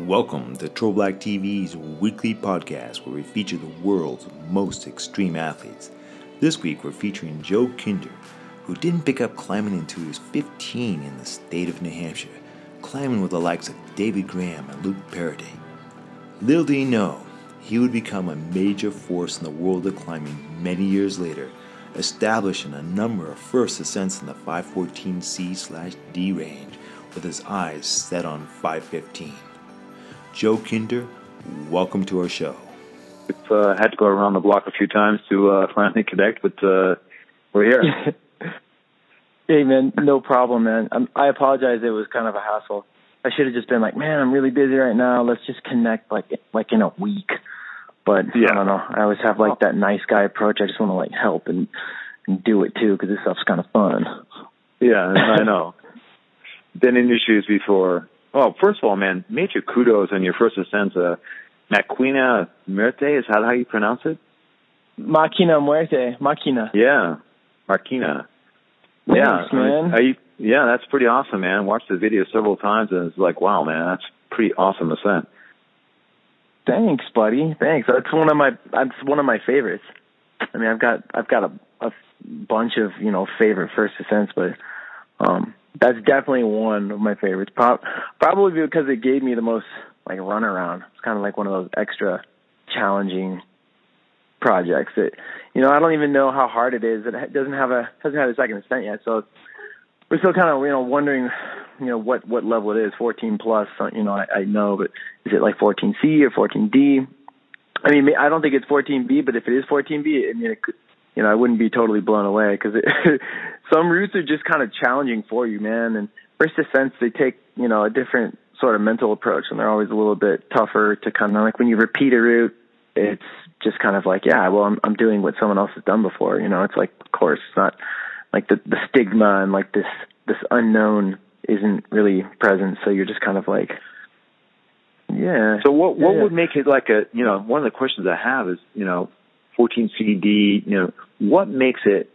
Welcome to Troll Black TV's weekly podcast where we feature the world's most extreme athletes. This week we're featuring Joe Kinder, who didn't pick up climbing until he was 15 in the state of New Hampshire, climbing with the likes of David Graham and Luke Parady. Little did he know, he would become a major force in the world of climbing many years later, establishing a number of first ascents in the 514C/D range with his eyes set on 515. Joe Kinder, welcome to our show. We've uh, had to go around the block a few times to uh, finally connect, but uh, we're here. hey, man, no problem, man. I'm, I apologize. It was kind of a hassle. I should have just been like, man, I'm really busy right now. Let's just connect like like in a week. But yeah. I don't know. I always have like that nice guy approach. I just want to like help and, and do it too because this stuff's kind of fun. Yeah, I know. Been in your shoes before. Well, first of all, man, major kudos on your first ascent. Uh, Maquina Muerta, is that how you pronounce it? Maquina Muerta, Maquina. Yeah. Thanks, yeah, man. I, I, yeah, that's pretty awesome, man. Watched the video several times and it's like, wow, man, that's pretty awesome ascent. Thanks, buddy. Thanks. That's one of my that's one of my favorites. I mean, I've got I've got a, a bunch of you know favorite first ascents, but um, that's definitely one of my favorites. Pro- probably because it gave me the most like runaround. It's kind of like one of those extra challenging projects that you know I don't even know how hard it is. It doesn't have a hasn't had a second ascent yet, so we're still kind of you know wondering you know what what level it is. 14 plus, uh, you know I, I know, but is it like 14C or 14D? I mean, I don't think it's 14B, but if it is 14B, I mean, it could, you know, I wouldn't be totally blown away because some routes are just kind of challenging for you, man. And first ascents, they take, you know, a different sort of mental approach and they're always a little bit tougher to kind of like when you repeat a route, it's just kind of like, yeah, well, I'm, I'm doing what someone else has done before. You know, it's like, of course, it's not like the, the stigma and like this, this unknown isn't really present. So you're just kind of like, yeah. So what, what yeah. would make it like a, you know, one of the questions I have is, you know, 14 CD, you know, what makes it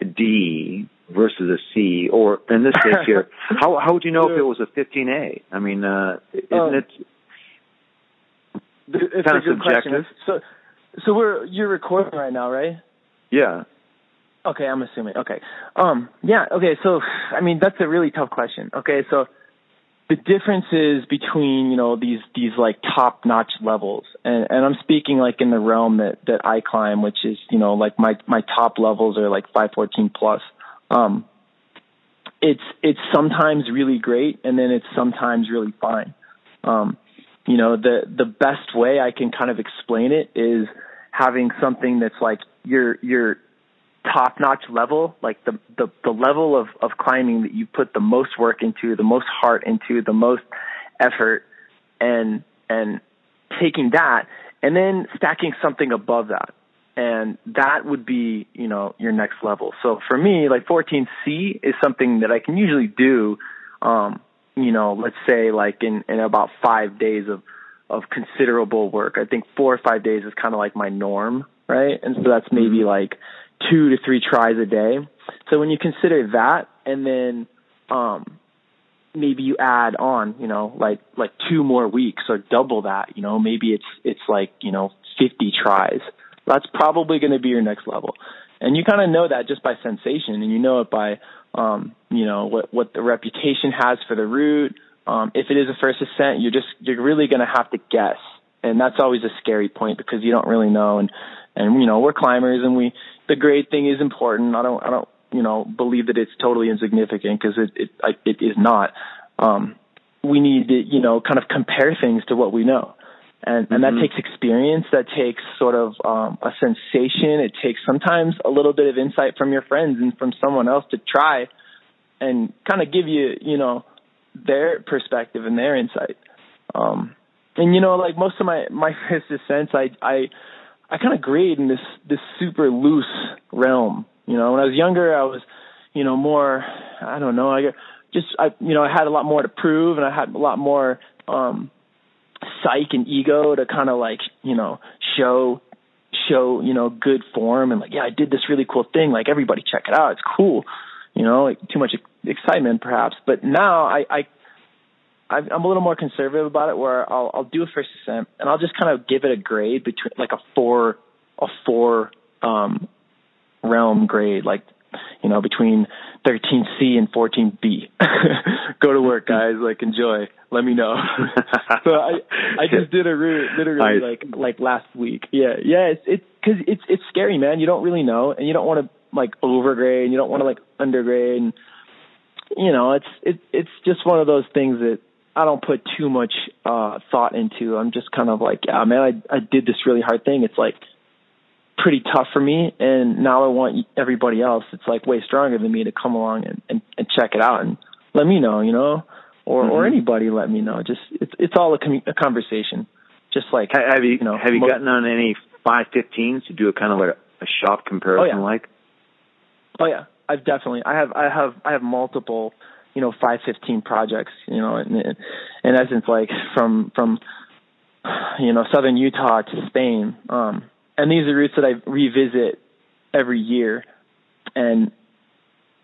a D versus a C, or in this case here, how how would you know if it was a 15A? I mean, uh, isn't Um, it it's kind a of good question. subjective? So, so we're, you're recording right now, right? Yeah. Okay, I'm assuming. Okay. Um, yeah, okay, so I mean that's a really tough question. Okay, so the differences between, you know, these these like top notch levels and, and I'm speaking like in the realm that, that I climb, which is, you know, like my my top levels are like five fourteen plus. Um it's it's sometimes really great and then it's sometimes really fine. Um, you know, the the best way I can kind of explain it is having something that's like your your top notch level, like the, the, the level of, of climbing that you put the most work into, the most heart into, the most effort and and taking that and then stacking something above that. And that would be, you know, your next level. So for me, like 14C is something that I can usually do, um, you know, let's say like in, in about five days of, of considerable work. I think four or five days is kind of like my norm, right? And so that's maybe like two to three tries a day. So when you consider that and then um maybe you add on, you know, like like two more weeks or double that, you know, maybe it's it's like, you know, 50 tries. That's probably going to be your next level. And you kind of know that just by sensation and you know it by um, you know, what what the reputation has for the route. Um if it is a first ascent, you're just you're really going to have to guess. And that's always a scary point because you don't really know and and you know, we're climbers and we the grade thing is important. I don't, I don't, you know, believe that it's totally insignificant because it, it, I, it is not. Um, we need to, you know, kind of compare things to what we know. And, and Mhm. that takes experience. That takes sort of, um, a sensation. It takes sometimes a little bit of insight from your friends and from someone else to try and kind of give you, you know, their perspective and their insight. Um, and you know, like most of my, my first ascents, I, I, I kind of grade in this this super loose realm. You know, when I was younger, I was, you know, more. I don't know. I just I you know I had a lot more to prove, and I had a lot more um psych and ego to kind of like you know show show you know good form and like yeah I did this really cool thing. Like everybody check it out. It's cool. You know, like too much excitement perhaps. But now I I I'm a little more conservative about it, where I'll I'll do a first ascent and I'll just kind of give it a grade between like a four a four um realm grade, like you know between 13C and 14B. Go to work, guys. Like enjoy. Let me know. so I I just did a route literally nice. like like last week. Yeah, yeah. It's it's because it's it's scary, man. You don't really know, and you don't want to like overgrade, and you don't want to like undergrade, and you know, it's it it's just one of those things that I don't put too much uh thought into. I'm just kind of like, yeah, man, I I did this really hard thing. It's like pretty tough for me and now I want everybody else it's like way stronger than me to come along and and, and check it out and let me know, you know, or mm-hmm. or anybody let me know. Just it's it's all a, com- a conversation. Just like have you, you know, have you mo- gotten on any 515s to do a kind of like a shop comparison oh, yeah. like? Oh yeah, I've definitely I have I have I have multiple you know 515 projects you know in, in essence like from from you know southern Utah to Spain um and these are routes that I revisit every year and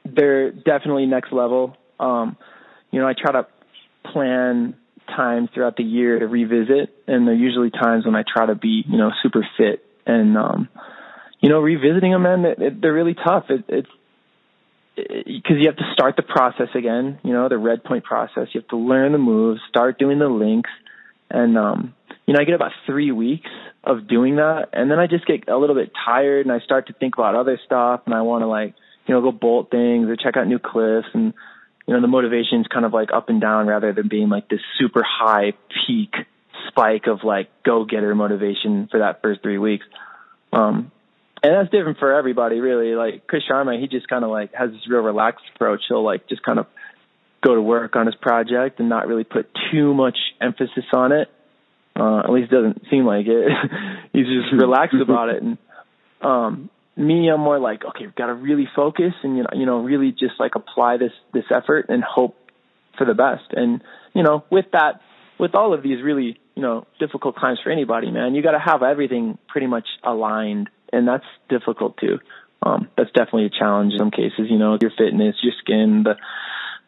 they're definitely next level. Um you know I try to plan times throughout the year to revisit and they're usually times when I try to be you know super fit and um you know revisiting them man they're really tough. It, it's because you have to start the process again, you know, the red point process. You have to learn the moves, start doing the links, and um, you know, I get about three weeks of doing that, and then I just get a little bit tired, and I start to think about other stuff, and I want to like, you know, go bolt things or check out new cliffs, and you know, the motivation is kind of like up and down rather than being like this super high peak spike of like go getter motivation for that first three weeks. Um, and that's different for everybody really. Like chris sharma he just kind of like has this real relaxed approach. He'll like just kind of go to work on his project and not really put too much emphasis on it. Uh at least doesn't seem like it. He's just relaxed about it. And um me i'm more like okay we've got to really focus and you know you know really just like apply this this effort and hope for the best. And you know with that with all of these really you know difficult times for anybody man you got to have everything pretty much aligned and that's difficult too. Um, that's definitely a challenge in some cases. You know, your fitness, your skin, the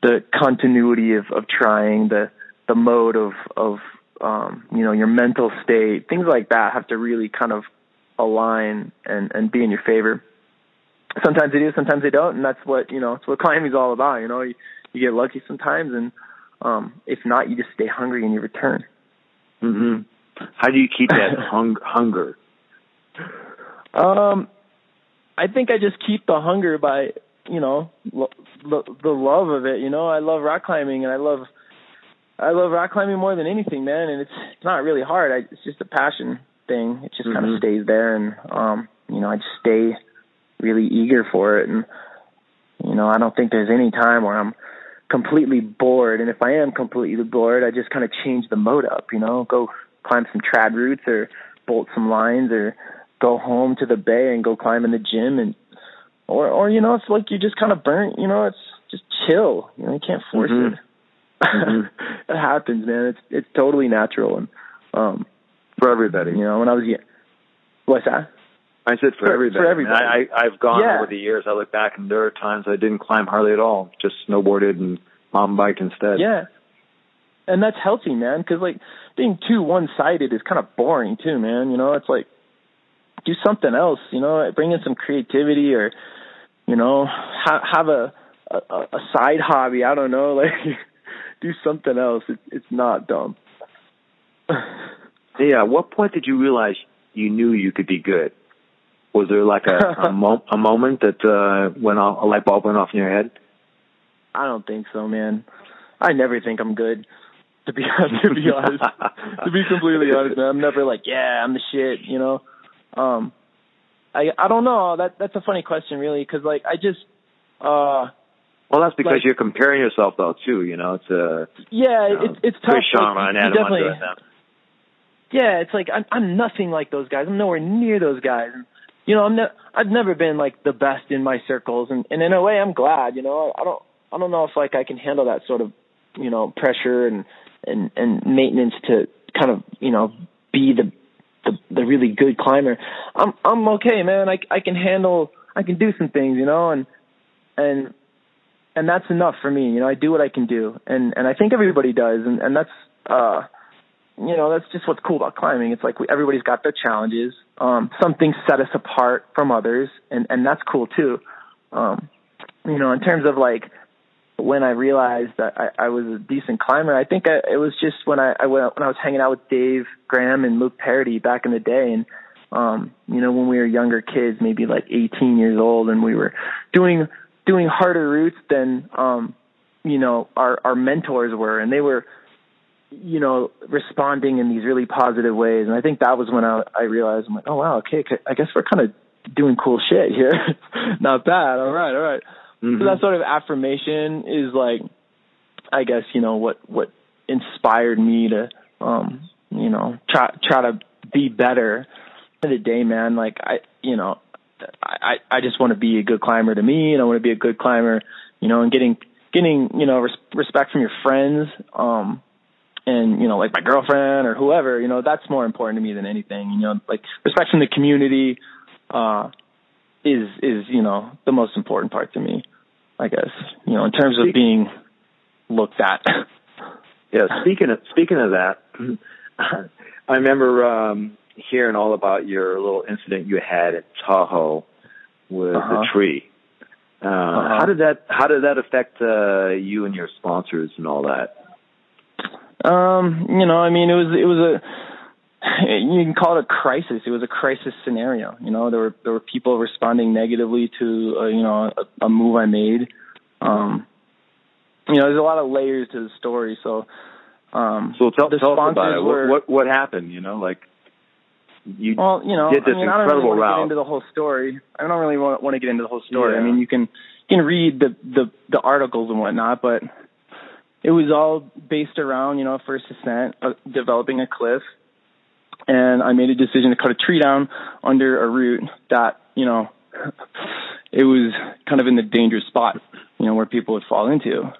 the continuity of of trying, the the mode of of um, you know your mental state, things like that have to really kind of align and and be in your favor. Sometimes they do, sometimes they don't, and that's what you know. It's what climbing is all about. You know, you, you get lucky sometimes, and um, if not, you just stay hungry and you return. Mhm. How do you keep that hung- hunger? Um, I think I just keep the hunger by, you know, lo- lo- the love of it. You know, I love rock climbing, and I love, I love rock climbing more than anything, man. And it's it's not really hard. I, it's just a passion thing. It just mm-hmm. kind of stays there, and um, you know, I just stay really eager for it. And you know, I don't think there's any time where I'm completely bored. And if I am completely bored, I just kind of change the mode up. You know, go climb some trad routes or bolt some lines or go home to the bay and go climb in the gym and or or you know it's like you just kind of burnt you know it's just chill you know you can't force mm-hmm. it mm-hmm. it happens man it's it's totally natural and um for everybody you know when i was young what's that I said for, for everybody. For everybody. I, I I've gone yeah. over the years. I look back and there are times I didn't climb hardly at all. Just snowboarded and mountain biked instead. Yeah, and that's healthy, man. Because like being too one sided is kind of boring too, man. You know, it's like do something else, you know, bring in some creativity or, you know, ha- have a, a, a side hobby. I don't know, like do something else. It's, it's not dumb. yeah. At what point did you realize you knew you could be good? Was there like a a, mo- a moment that uh went off, a light bulb went off in your head? I don't think so, man. I never think I'm good. To be to be honest, to be completely honest, man, I'm never like, yeah, I'm the shit. You know, um, I I don't know. That that's a funny question, really, because like I just uh. Well, that's because like, you're comparing yourself, though, too. You know, it's a yeah, you know, it's it's tough. Chris Sharma like, and Adam definitely, Yeah, it's like I'm I'm nothing like those guys. I'm nowhere near those guys. And, you know, I'm ne- I've never been like the best in my circles, and and in a way, I'm glad. You know, I don't I don't know if like I can handle that sort of you know pressure and and and maintenance to kind of you know be the the the really good climber. I'm I'm okay, man. I I can handle I can do some things, you know, and and and that's enough for me. You know, I do what I can do, and and I think everybody does, and and that's uh, you know, that's just what's cool about climbing. It's like we, everybody's got their challenges. Um, some things set us apart from others, and and that's cool too. Um, you know, in terms of like when I realized that I, I was a decent climber, I think I, it was just when I, I went, when I was hanging out with Dave Graham and Luke Parady back in the day, and um, you know, when we were younger kids, maybe like 18 years old, and we were doing doing harder routes than um, you know our our mentors were, and they were you know responding in these really positive ways, and I think that was when I I realized I'm like, oh wow, okay, I guess we're kind of doing cool shit here, not bad, all right, all right. Mm-hmm. So that sort of affirmation is like, I guess you know what what inspired me to um you know try try to be better. At the day, man, like I you know I I just want to be a good climber to me, and I want to be a good climber, you know, and getting getting you know res- respect from your friends, um, and you know like my girlfriend or whoever, you know, that's more important to me than anything. You know, like respect from the community, uh, is is you know the most important part to me. I guess you know in terms of being looked at. yeah, speaking of speaking of that, I remember um, hearing all about your little incident you had at Tahoe with uh-huh. the tree. Uh, uh-huh. How did that How did that affect uh, you and your sponsors and all that? Um, you know, I mean, it was it was a you can call it a crisis. It was a crisis scenario. You know, there were there were people responding negatively to uh, you know a, a move I made. Um, you know, there's a lot of layers to the story. So, um, so tell, tell us about it. Were, what, what happened? You know, like you well, you know, did this I mean, incredible I don't really route. get into the whole story. I don't really want, want to get into the whole story. Yeah. I mean, you can you can read the the the articles and whatnot, but it was all based around you know first ascent, uh, developing a cliff, and I made a decision to cut a tree down under a route that you know it was kind of in the dangerous spot, you know, where people would fall into.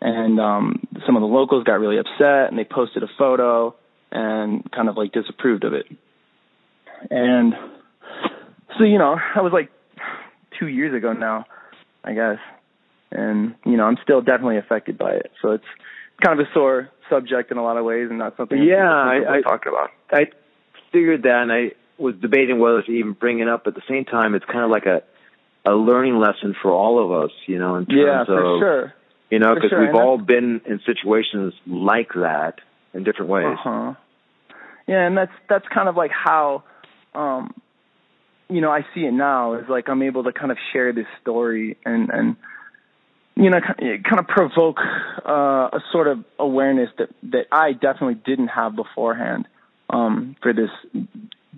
And um some of the locals got really upset and they posted a photo and kind of like disapproved of it. And so, you know, I was like two years ago now, I guess. And, you know, I'm still definitely affected by it. So it's kind of a sore subject in a lot of ways and not something yeah, I, I talk about. I figured that and I was debating whether to even bring it up. At the same time, it's kind of like a a learning lesson for all of us, you know, in terms yeah, for of sure. you know, because sure. we've all been in situations like that in different ways. Uh-huh. Yeah, and that's that's kind of like how um you know, I see it now is like I'm able to kind of share this story and and you know kind of provoke uh a sort of awareness that that I definitely didn't have beforehand um for this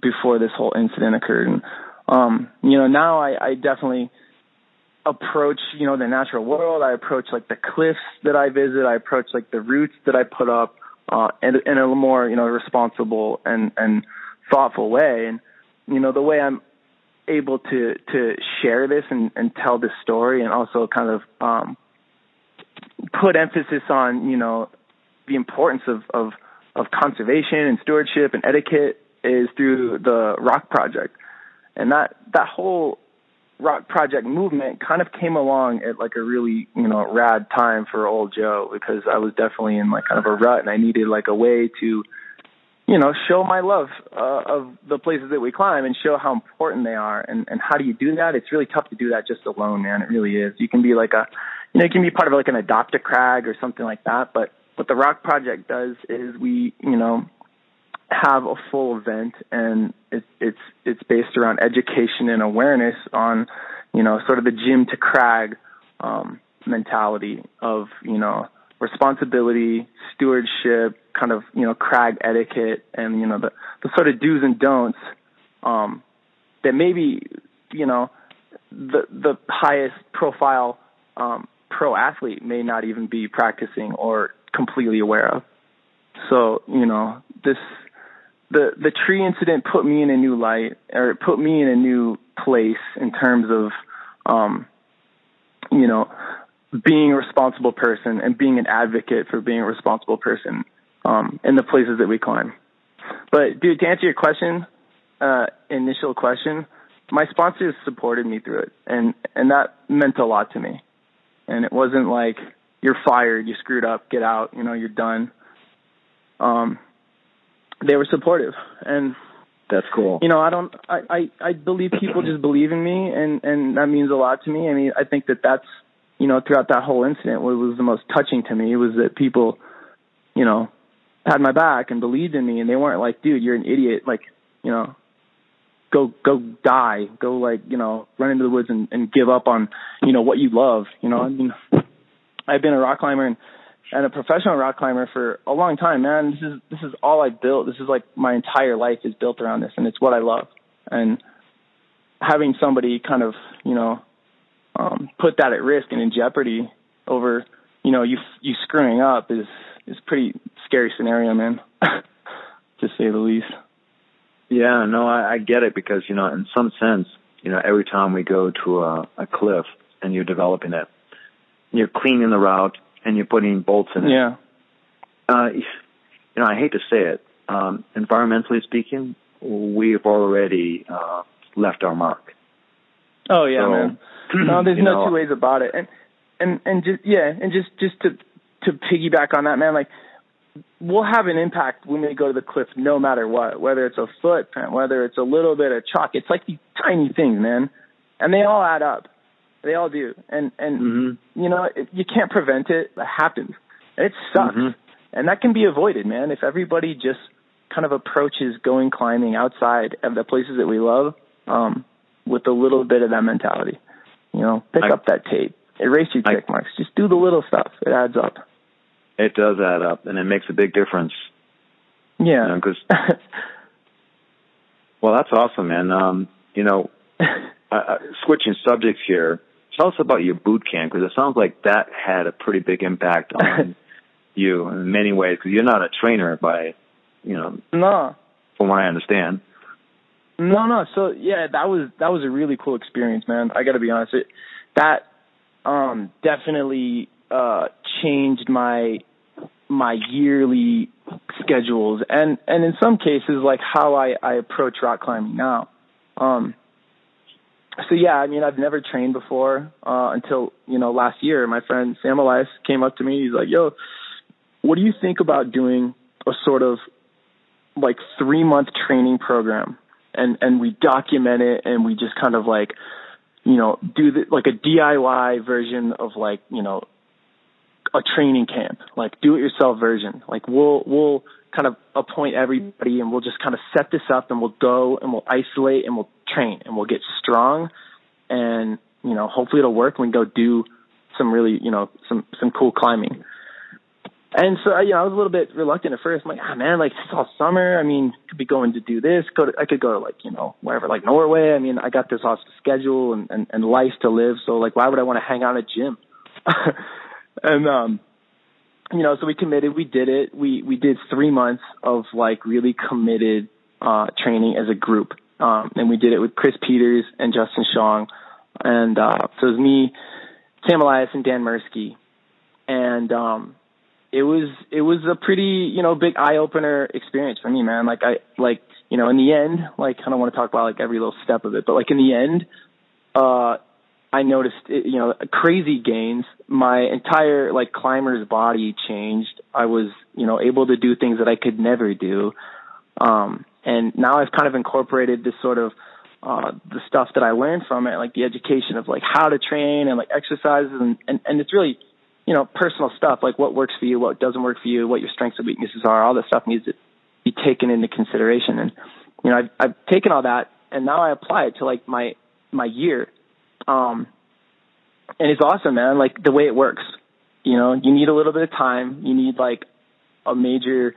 before this whole incident occurred. And um you know now I I definitely approach you know the natural world. I approach like the cliffs that I visit. I approach like the routes that I put up uh in, in a more you know responsible and and thoughtful way. And you know the way I'm able to to share this and, and tell this story and also kind of um, put emphasis on you know the importance of, of of conservation and stewardship and etiquette is through the rock project and that that whole rock project movement kind of came along at like a really you know rad time for old joe because i was definitely in like kind of a rut and i needed like a way to you know, show my love uh, of the places that we climb and show how important they are. And and how do you do that? It's really tough to do that just alone, man. It really is. You can be like a, you know, you can be part of like an adopt a crag or something like that. But what the Rock Project does is we, you know, have a full event, and it's it's it's based around education and awareness on, you know, sort of the gym to crag um, mentality of, you know responsibility, stewardship, kind of you know crag etiquette, and you know the the sort of do's and don'ts um, that maybe you know the the highest profile um, pro athlete may not even be practicing or completely aware of. So you know this the the tree incident put me in a new light or it put me in a new place in terms of um, you know being a responsible person and being an advocate for being a responsible person um, in the places that we climb. But dude, to answer your question, uh, initial question, my sponsors supported me through it, and and that meant a lot to me. and it wasn't like you're fired, you screwed up, get out, you know, you're done. Um, they were supportive, and that's cool. You know, I don't, I, I, I believe people just believe in me, and and that means a lot to me. I mean, I think that that's, you know, throughout that whole incident, what was the most touching to me was that people, you know, had my back and believed in me, and they weren't like, dude, you're an idiot, like, you know, go go die, go like, you know, run into the woods and, and give up on, you know, what you love. You know, I mean, I've been a rock climber and and a professional rock climber for a long time, man. This is this is all I built. This is like my entire life is built around this, and it's what I love. And having somebody kind of, you know, um, put that at risk and in jeopardy over, you know, you you screwing up is is pretty scary scenario, man, to say the least. Yeah, no, I, I get it because you know, in some sense, you know, every time we go to a, a cliff and you're developing it, you're cleaning the route and you're putting bolts in it. Yeah. Uh, you know, I hate to say it. Um, environmentally speaking, we've already uh, left our mark. Oh yeah, so, man. No, there's no know, two ways about it. And and and just yeah, and just just to to piggyback on that, man, like we'll have an impact when we go to the cliff no matter what, whether it's a footprint, whether it's a little bit of chalk. It's like these tiny things, man. And they all add up. They all do. And and mm-hmm. you know, it, you can't prevent it. It happens. And it sucks. Mm-hmm. And that can be avoided, man, if everybody just kind of approaches going climbing outside of the places that we love um with a little bit of that mentality. You know, pick I, up that tape. Erase your I, check marks. Just do the little stuff. It adds up. It does add up, and it makes a big difference. Yeah. You know, well, that's awesome, man. Um, you know, uh, switching subjects here. Tell us about your boot camp because it sounds like that had a pretty big impact on you in many ways. Because you're not a trainer by, you know, no, from what I understand. No, no. So yeah, that was that was a really cool experience, man. I got to be honest. It, that um definitely uh changed my my yearly schedules and and in some cases like how I I approach rock climbing now. Um so yeah, I mean I've never trained before uh until, you know, last year my friend Sam Elias came up to me. He's like, "Yo, what do you think about doing a sort of like 3-month training program?" And and we document it and we just kind of like you know, do the, like a DIY version of like, you know, a training camp, like do it yourself version. Like we'll we'll kind of appoint everybody and we'll just kind of set this up and we'll go and we'll isolate and we'll train and we'll get strong and you know hopefully it'll work and we can go do some really you know some some cool climbing. And so you know I was a little bit reluctant at first. I'm like, ah man, like it's all summer. I mean, could be going to do this. Go to I could go to like you know wherever like Norway. I mean, I got this off schedule and and, and life to live. So like, why would I want to hang out in a gym? and um you know so we committed we did it. We we did three months of like really committed uh training as a group. Um and we did it with chris peters and Justin Sjong. And uh so it was me sam elias and dan Mirsky. and um it was it was a pretty you know big eye opener experience for me man. Like i like you know in the end like i don't want to talk about like every little step of it but like in the end uh I noticed, you know, crazy gains. My entire like climber's body changed. I was, you know, able to do things that I could never do. Um, and now I've kind of incorporated this sort of uh, the stuff that I learned from it, like the education of like how to train and like exercises, and and, and it's really, you know, personal stuff like what works for you, what doesn't work for you, what your strengths and weaknesses are. All that stuff needs to be taken into consideration. And you know, I've I've taken all that and now I apply it to like my my year um, and it's awesome, man. Like the way it works, you know, you need a little bit of time. You need like a major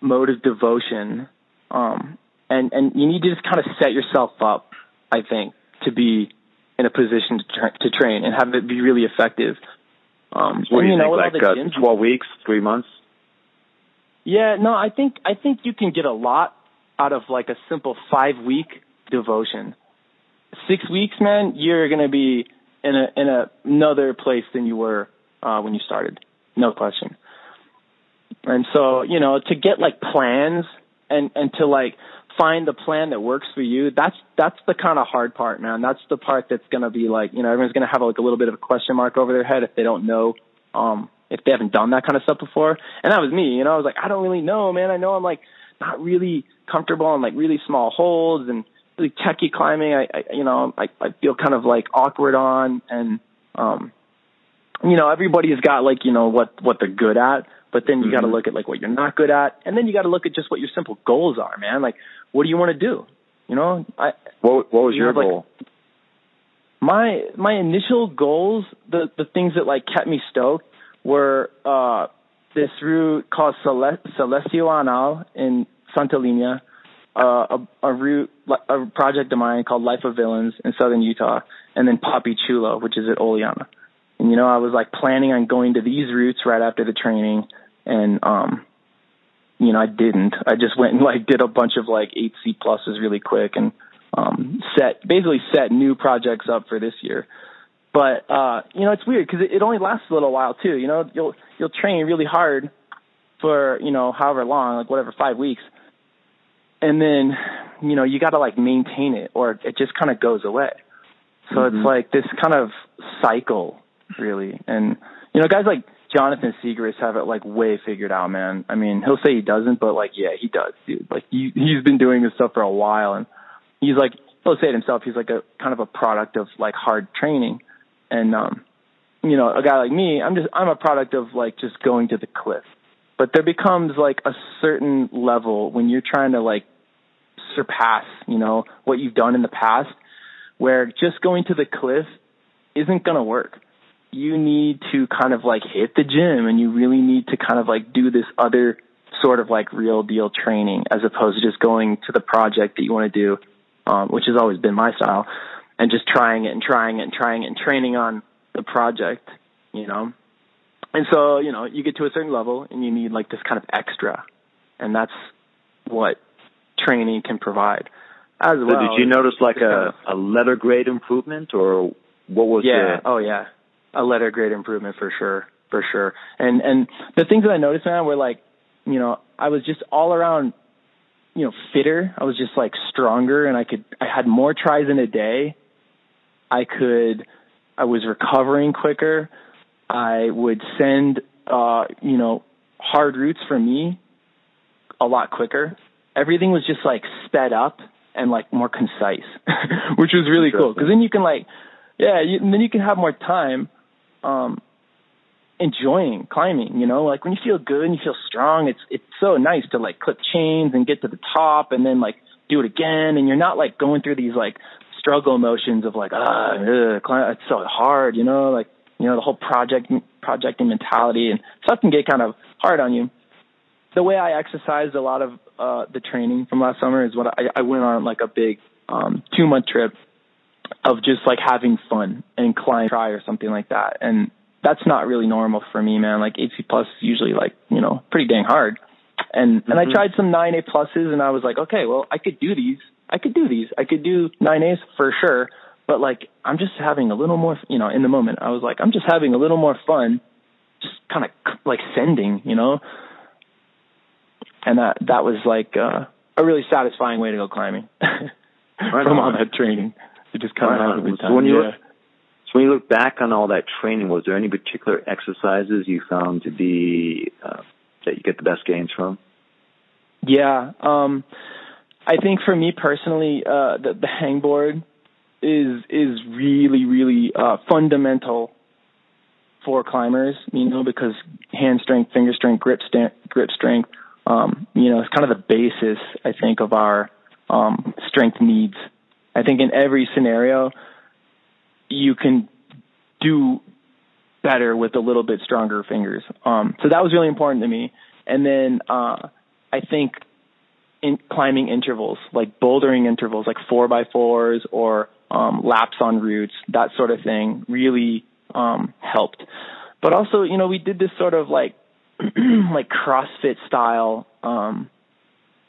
mode of devotion. Um, and, and you need to just kind of set yourself up, I think, to be in a position to, tra- to train and have it be really effective. Um, what and, do you, you know, think, like uh, gyms, twelve weeks, three months? Yeah, no, I think I think you can get a lot out of like a simple five week devotion six weeks, man, you're gonna be in a in a, another place than you were uh, when you started, no question. And so, you know, to get like plans and and to like find the plan that works for you. That's that's the kind of hard part, man. That's the part that's gonna be like, you know, everyone's gonna have like a little bit of a question mark over their head if they don't know, um, if they haven't done that kind of stuff before. And that was me, you know. I was like, I don't really know, man. I know I'm like not really comfortable on like really small holds and really techie climbing. I, I you know, I I feel kind of like awkward on and um, you know, everybody's got like you know what what they're good at. But then you mm-hmm. got to look at like what you're not good at, and then you got to look at just what your simple goals are, man. Like, what do you want to do? You know, I. What What was your goal? Like, my my initial goals, the the things that like kept me stoked were uh this route called Celestio Anal in Santa Linya, uh, a, a route, a project of mine called Life of Villains in southern Utah, and then Poppy Chulo, which is at Oliana. And you know, I was like planning on going to these routes right after the training, and um you know I didn't. I just went and like did a bunch of like eight C pluses really quick and um set basically set new projects up for this year. But uh you know it's weird because it, it only lasts a little while too. You know you'll you'll train really hard for you know however long like whatever five weeks, and then you know you got to like maintain it or it just kind of goes away. So mm-hmm. it's like this kind of cycle really. And you know guys like Jonathan Siegrist have it like way figured out, man. I mean, he'll say he doesn't, but like, yeah, he does, dude. Like, he he's been doing this stuff for a while, and he's like, he'll say it himself. He's like a kind of a product of like hard training, and um, you know, a guy like me, I'm just I'm a product of like just going to the cliff. But there becomes like a certain level when you're trying to like surpass, you know, what you've done in the past, where just going to the cliff isn't gonna work you need to kind of like hit the gym and you really need to kind of like do this other sort of like real deal training as opposed to just going to the project that you want to do, um, which has always been my style, and just trying it and trying it and trying it and training on the project, you know. And so, you know, you get to a certain level and you need like this kind of extra. And that's what training can provide. As well. Did you notice like a, a letter grade improvement or what was yeah, the oh yeah a letter grade improvement for sure, for sure. And and the things that I noticed, man, were like, you know, I was just all around, you know, fitter. I was just like stronger, and I could I had more tries in a day. I could, I was recovering quicker. I would send, uh, you know, hard routes for me a lot quicker. Everything was just like sped up and like more concise, which was really cool. Because then you can like, yeah, you, and then you can have more time um enjoying climbing, you know, like when you feel good and you feel strong, it's it's so nice to like clip chains and get to the top and then like do it again and you're not like going through these like struggle emotions of like ah ugh, climb, it's so hard, you know, like you know the whole project projecting mentality and stuff can get kind of hard on you. The way I exercised a lot of uh the training from last summer is what I, I went on like a big um two month trip of just like having fun and climb try or something like that. And that's not really normal for me, man. Like 8C plus is usually like, you know, pretty dang hard. And mm-hmm. and I mm-hmm. tried some 9A pluses and I was like, okay, well, I could do these. I could do these. I could do 9As for sure. But like, I'm just having a little more, you know, in the moment, I was like, I'm just having a little more fun, just kind of like sending, you know? And that, that was like, uh, a really satisfying way to go climbing from all that training. It just kind of happens. So when you yeah. look, so when you look back on all that training, was there any particular exercises you found to be uh, that you get the best gains from? Yeah, um, I think for me personally, uh, the, the hangboard is is really really uh, fundamental for climbers. You know, because hand strength, finger strength, grip st- grip strength. Um, you know, it's kind of the basis I think of our um, strength needs I think in every scenario, you can do better with a little bit stronger fingers. Um, so that was really important to me. And then uh, I think in climbing intervals, like bouldering intervals, like four by fours or um, laps on routes, that sort of thing, really um, helped. But also, you know, we did this sort of like like CrossFit style, um,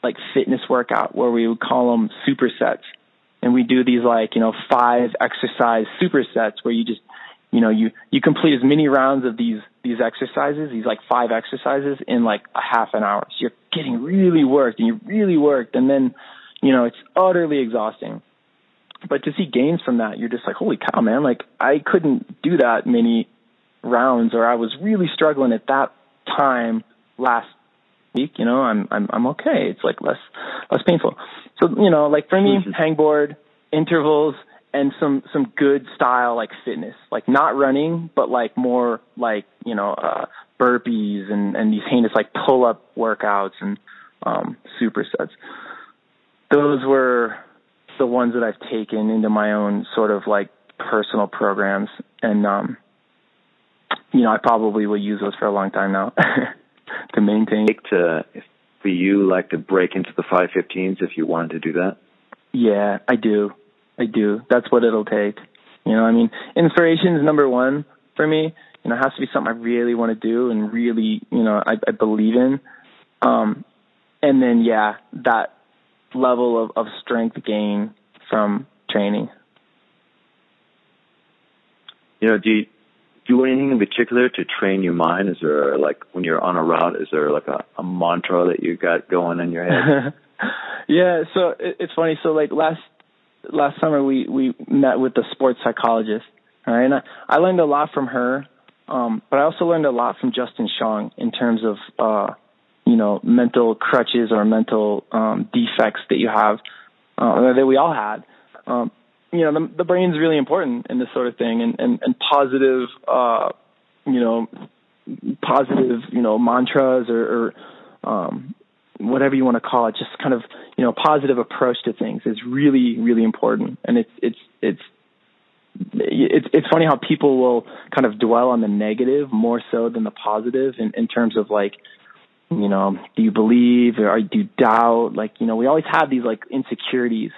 like fitness workout where we would call them supersets and we do these like you know five exercise supersets where you just you know you you complete as many rounds of these these exercises these like five exercises in like a half an hour so you're getting really worked and you're really worked and then you know, it's utterly exhausting. But to see gains from that, you're just like, holy cow, man! Like I couldn't do that many rounds, or I was really struggling at that time last week. You know, I'm I'm I'm okay. It's like less less painful. So you know, like for me, mm-hmm. hangboard intervals and some some good style like fitness, like not running, but like more like you know uh, burpees and and these heinous like pull up workouts and um, supersets. Those were the ones that I've taken into my own sort of like personal programs, and um, you know I probably will use those for a long time now to maintain. To for you, like to break into the 515s if you wanted to do that. Yeah, I do. I do. That's what it'll take. You know, I mean, inspiration is number one for me. You know, it has to be something I really want to do and really, you know, I, I believe in. Um, and then, yeah, that level of, of strength gain from training. You know, do you do anything in particular to train your mind? Is there like when you're on a route, is there like a, a mantra that you got going in your head? yeah, so it, it's funny. So like last last summer we we met with the sports psychologist, right? And I, I learned a lot from her, um, but I also learned a lot from Justin Sjong in terms of uh, you know mental crutches or mental um, defects that you have uh, that we all had. Um, you know, the, the brain's really important in this sort of thing, and and, and positive, uh, you know, positive, you know, mantras or, or um, whatever you want to call it, just kind of you know positive approach to things is really really important, and it's it's it's it's it's funny how people will kind of dwell on the negative more so than the positive in, in terms of like you know do you believe or do you doubt? Like you know we always have these like insecurities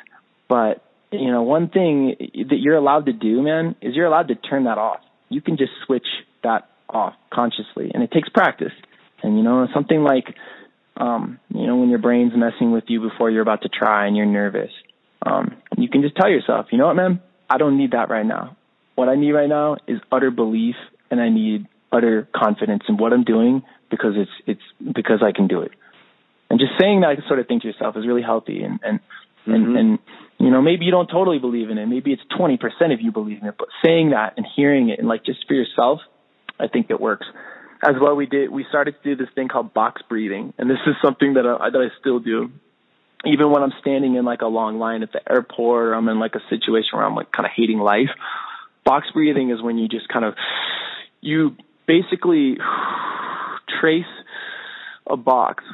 but you know one thing that you're allowed to do man is you're allowed to turn that off. You can just switch that off consciously and it takes practice. And you know something like um, you know, when your brain's messing with you before you're about to try and you're nervous, um, you can just tell yourself, you know what, man, I don't need that right now. What I need right now is utter belief, and I need utter confidence in what I'm doing because it's it's because I can do it. And just saying that I sort of thing to yourself is really healthy. And and mm-hmm. and, and you know, maybe you don't totally believe in it. Maybe it's 20% of you believe in it. But saying that and hearing it and like just for yourself, I think it works as well we did we started to do this thing called box breathing and this is something that I, that I still do even when I'm standing in like a long line at the airport or I'm in like a situation where I'm like kind of hating life box breathing is when you just kind of you basically trace a box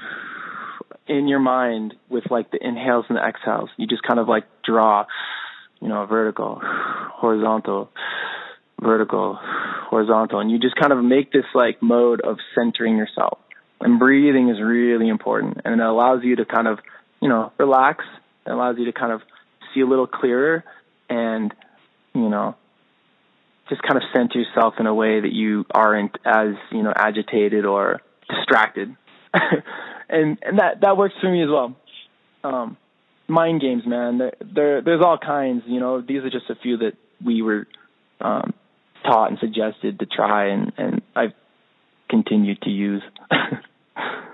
in your mind with like the inhales and the exhales you just kind of like draw you know vertical horizontal vertical, horizontal, and you just kind of make this like mode of centering yourself. And breathing is really important, and it allows you to kind of, you know, relax. It allows you to kind of see a little clearer, and you know, just kind of center yourself in a way that you aren't as you know agitated or distracted. and and that that works for me as well. Um, mind games, man. There, there there's all kinds. You know, these are just a few that we were um, taught and suggested to try, and and I've continued to use.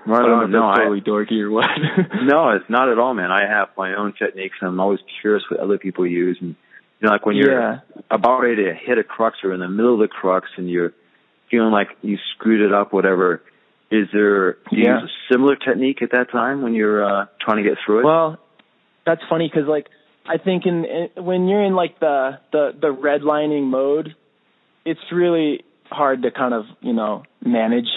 Right on. No, totally I, dorky or what? no, it's not at all, man. I have my own techniques, and I'm always curious what other people use. And you know, like when you're yeah. about ready to hit a crux or in the middle of the crux, and you're feeling like you screwed it up, whatever. Is there do you yeah. use a similar technique at that time when you're uh, trying to get through it? Well, that's funny because like I think in, in when you're in like the the the redlining mode, it's really hard to kind of you know manage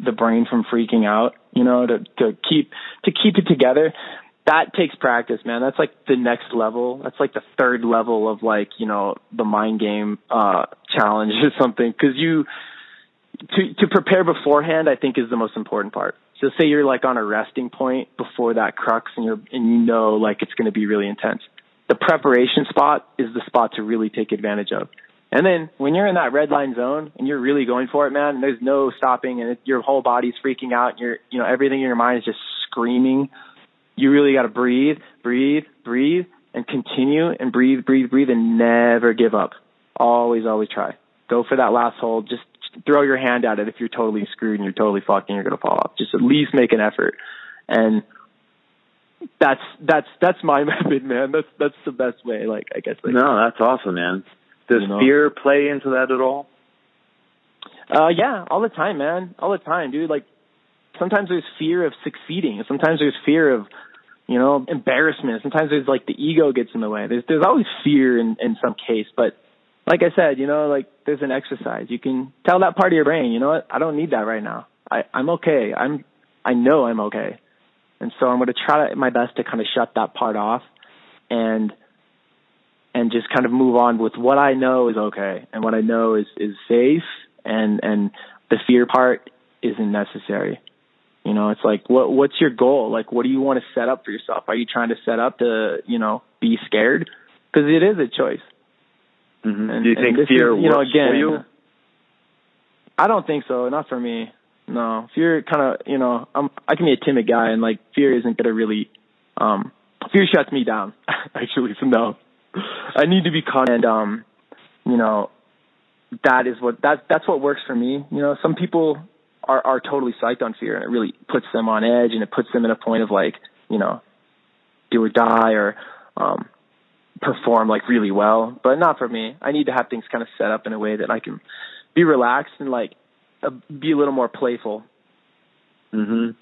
the brain from freaking out you know to to keep to keep it together that takes practice man. That's like the next level. That's like the third level of like you know the mind game uh challenge or something. Because you to to prepare beforehand i think is the most important part. So say you're like on a resting point before that crux and you're and you know like it's going to be really intense. The preparation spot is the spot to really take advantage of. And then when you're in that red line zone and you're really going for it, man, and there's no stopping and it, your whole body's freaking out, and you're, you know, everything in your mind is just screaming. You really got to breathe, breathe, breathe, and continue and breathe, breathe, breathe, and never give up. Always, always try. Go for that last hole. Just throw your hand at it if you're totally screwed and you're totally fucked and you're gonna fall off. Just at least make an effort. And that's that's that's my method, man. That's that's the best way. Like I guess. Like, no, that's awesome, man. Does you know? fear play into that at all? Uh, yeah, all the time, man. All the time, dude. Like sometimes there's fear of succeeding. Sometimes there's fear of you know embarrassment. Sometimes there's like the ego gets in the way. There's there's always fear in in some case, but like I said, you know, like there's an exercise. You can tell that part of your brain, you know what? I don't need that right now. I I'm okay. I'm I know I'm okay. And so I'm going to try my best to kind of shut that part off and and just kind of move on with what I know is okay and what I know is is safe and and the fear part isn't necessary. You know, it's like what what's your goal? Like what do you want to set up for yourself? Are you trying to set up to, you know, be scared? Because it is a choice. Mm-hmm. And, do you think fear is, you know, again, for you? I don't think so. Not for me. No, fear kind of, you know, I'm I can be a timid guy, and like fear isn't gonna really, um, fear shuts me down. Actually, so no, I need to be confident. And um, you know, that is what that that's what works for me. You know, some people are are totally psyched on fear, and it really puts them on edge, and it puts them in a point of like, you know, do or die, or um, perform like really well. But not for me. I need to have things kind of set up in a way that I can be relaxed and like uh, be a little more playful. Mhm.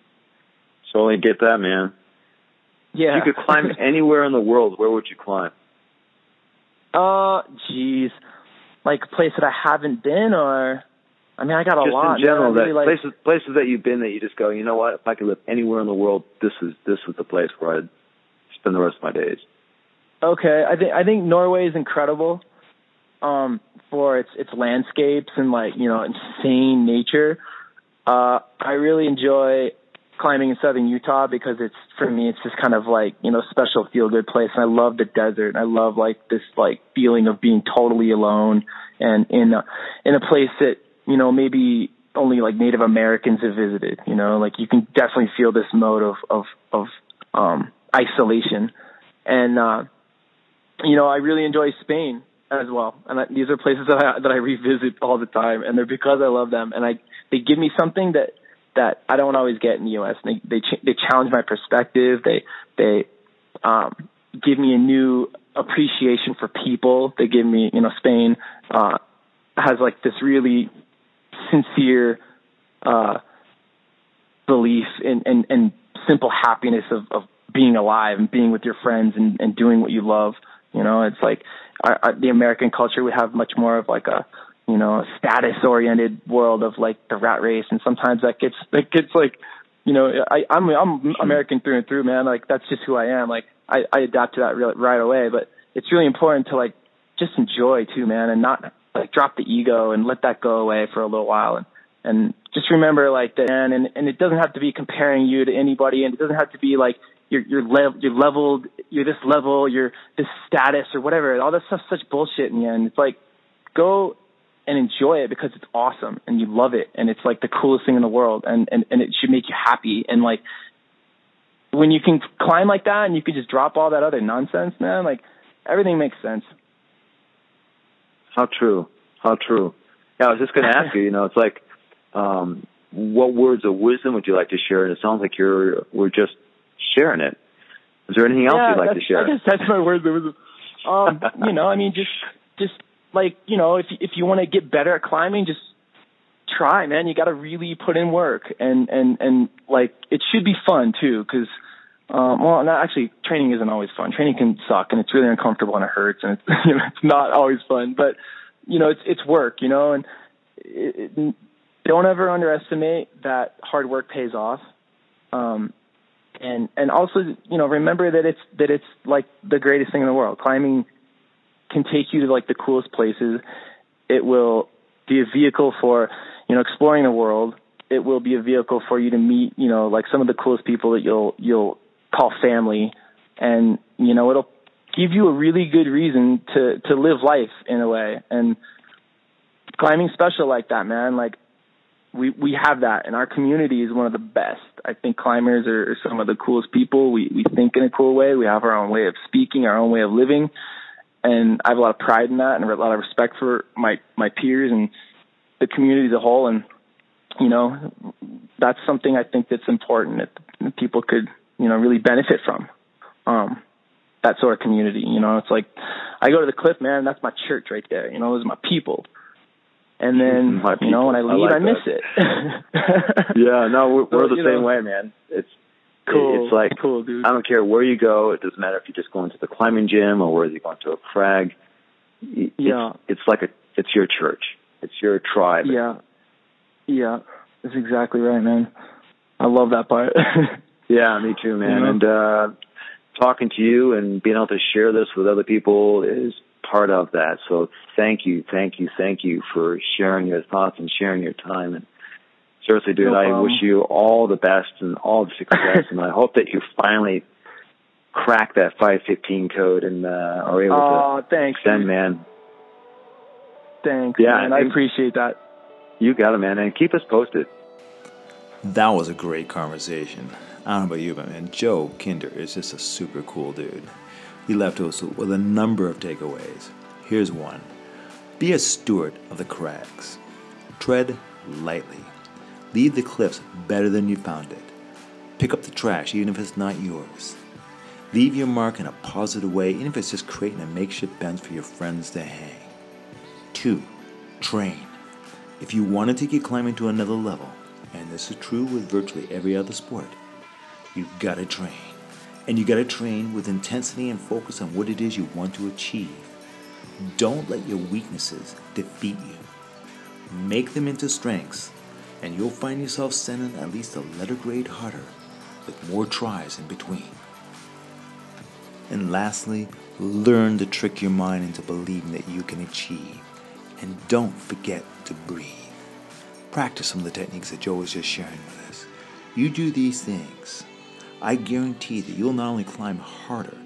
So I get that, man. Yeah. If you could climb anywhere in the world, where would you climb? Uh, geez, like a place that I haven't been, or I mean, I got a just lot. in general, really that like, places places that you've been that you just go, you know what? If I could live anywhere in the world, this is this is the place where I'd spend the rest of my days. Okay, I think I think Norway is incredible um, for its its landscapes and like you know insane nature. Uh, I really enjoy climbing in southern Utah because it's for me it's just kind of like you know special feel good place. And I love the desert. and I love like this like feeling of being totally alone and in a, in a place that you know maybe only like Native Americans have visited. You know, like you can definitely feel this mode of of of um, isolation. And uh, you know, I really enjoy Spain as well. And I, these are places that I, that I revisit all the time, and they're because I love them, and I they give me something that that I don't always get in the U.S. They they they challenge my perspective. They they um, give me a new appreciation for people. They give me you know Spain uh, has like this really sincere uh, belief and, and, in simple happiness of of being alive and being with your friends and, and doing what you love. You know, it's like our, our, the American culture. We have much more of like a you know status oriented world of like the rat race, and sometimes that gets that gets like you know I I'm I'm American through and through, man. Like that's just who I am. Like I I adapt to that real, right away. But it's really important to like just enjoy too, man, and not like drop the ego and let that go away for a little while and and just remember like that and and, and it doesn't have to be comparing you to anybody and it doesn't have to be like you're you're, lev- you're leveled, you're this level, you're this status or whatever. All that stuff's such bullshit in the end. It's like go and enjoy it because it's awesome and you love it and it's like the coolest thing in the world and and and it should make you happy and like when you can climb like that and you can just drop all that other nonsense, man, like everything makes sense. How true. How true. Yeah, I was just going to ask you, you know, it's like um what words of wisdom would you like to share? And it sounds like you're we're just sharing it. Is there anything else yeah, you'd like to share? I guess that's my words There was, um, you know, I mean, just, just like you know, if if you want to get better at climbing, just try, man. You got to really put in work, and and and like it should be fun too, because. Um, well, not actually, training isn't always fun. Training can suck, and it's really uncomfortable, and it hurts, and it's you know it's not always fun. But you know, it's it's work, you know, and it, it, don't ever underestimate that hard work pays off. Um, and and also you know remember that it's that it's like the greatest thing in the world. Climbing can take you to like the coolest places. It will be a vehicle for you know exploring the world. It will be a vehicle for you to meet you know like some of the coolest people that you'll you'll call family, and you know it'll give you a really good reason to to live life in a way. And climbing special like that, man. Like we we have that, and our community is one of the best. I think climbers are, are some of the coolest people. We we think in a cool way. We have our own way of speaking, our own way of living, and I have a lot of pride in that, and a lot of respect for my my peers and the community as a whole. And you know, that's something I think that's important that people could you know, really benefit from. Um, that sort of community, you know, it's like I go to the cliff, man, that's my church right there. You know, those are my people. And then, My you know, when I people. I leave, I, miss that. it. Yeah, no, we're, we're the same know, way, man. It's Cool. It's like cool, dude. I don't care where you go. It doesn't matter if you're just going to the climbing gym or whether you're going to a crag. It's, Yeah. it's like a it's your church. It's your tribe. Yeah. Yeah. That's exactly right, man. I love that part. Yeah, me too, man. You know? And uh talking to you and being able to share this with other people is part of that. So thank you, thank you, thank you for sharing your thoughts and sharing your time. And seriously, dude, No I wish you all the best and all the success. and I hope that you finally crack that 515 code and uh, are able oh, to thanks. send, dude. man. Thanks. Yeah, man. I appreciate that. You got it, man. And keep us posted. That was a great conversation. I don't know about you, but man, Joe Kinder is just a super cool dude. He left us with a number of takeaways. Here's one Be a steward of the crags. Tread lightly. Leave the cliffs better than you found it. Pick up the trash, even if it's not yours. Leave your mark in a positive way, even if it's just creating a makeshift bench for your friends to hang. 2. Train. If you want to take your climbing to another level, and this is true with virtually every other sport, you've got to train. And you got to train with intensity and focus on what it is you want to achieve. Don't let your weaknesses defeat you. Make them into strengths, and you'll find yourself sending at least a letter grade harder with more tries in between. And lastly, learn to trick your mind into believing that you can achieve. And don't forget to breathe. Practice some of the techniques that Joe was just sharing with us. You do these things, I guarantee that you'll not only climb harder,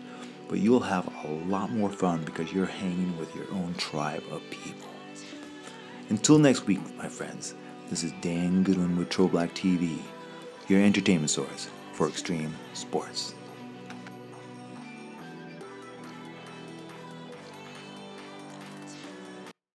but you'll have a lot more fun because you're hanging with your own tribe of people. Until next week, my friends, this is Dan Goodwin with Tro Black TV, your entertainment source for extreme sports.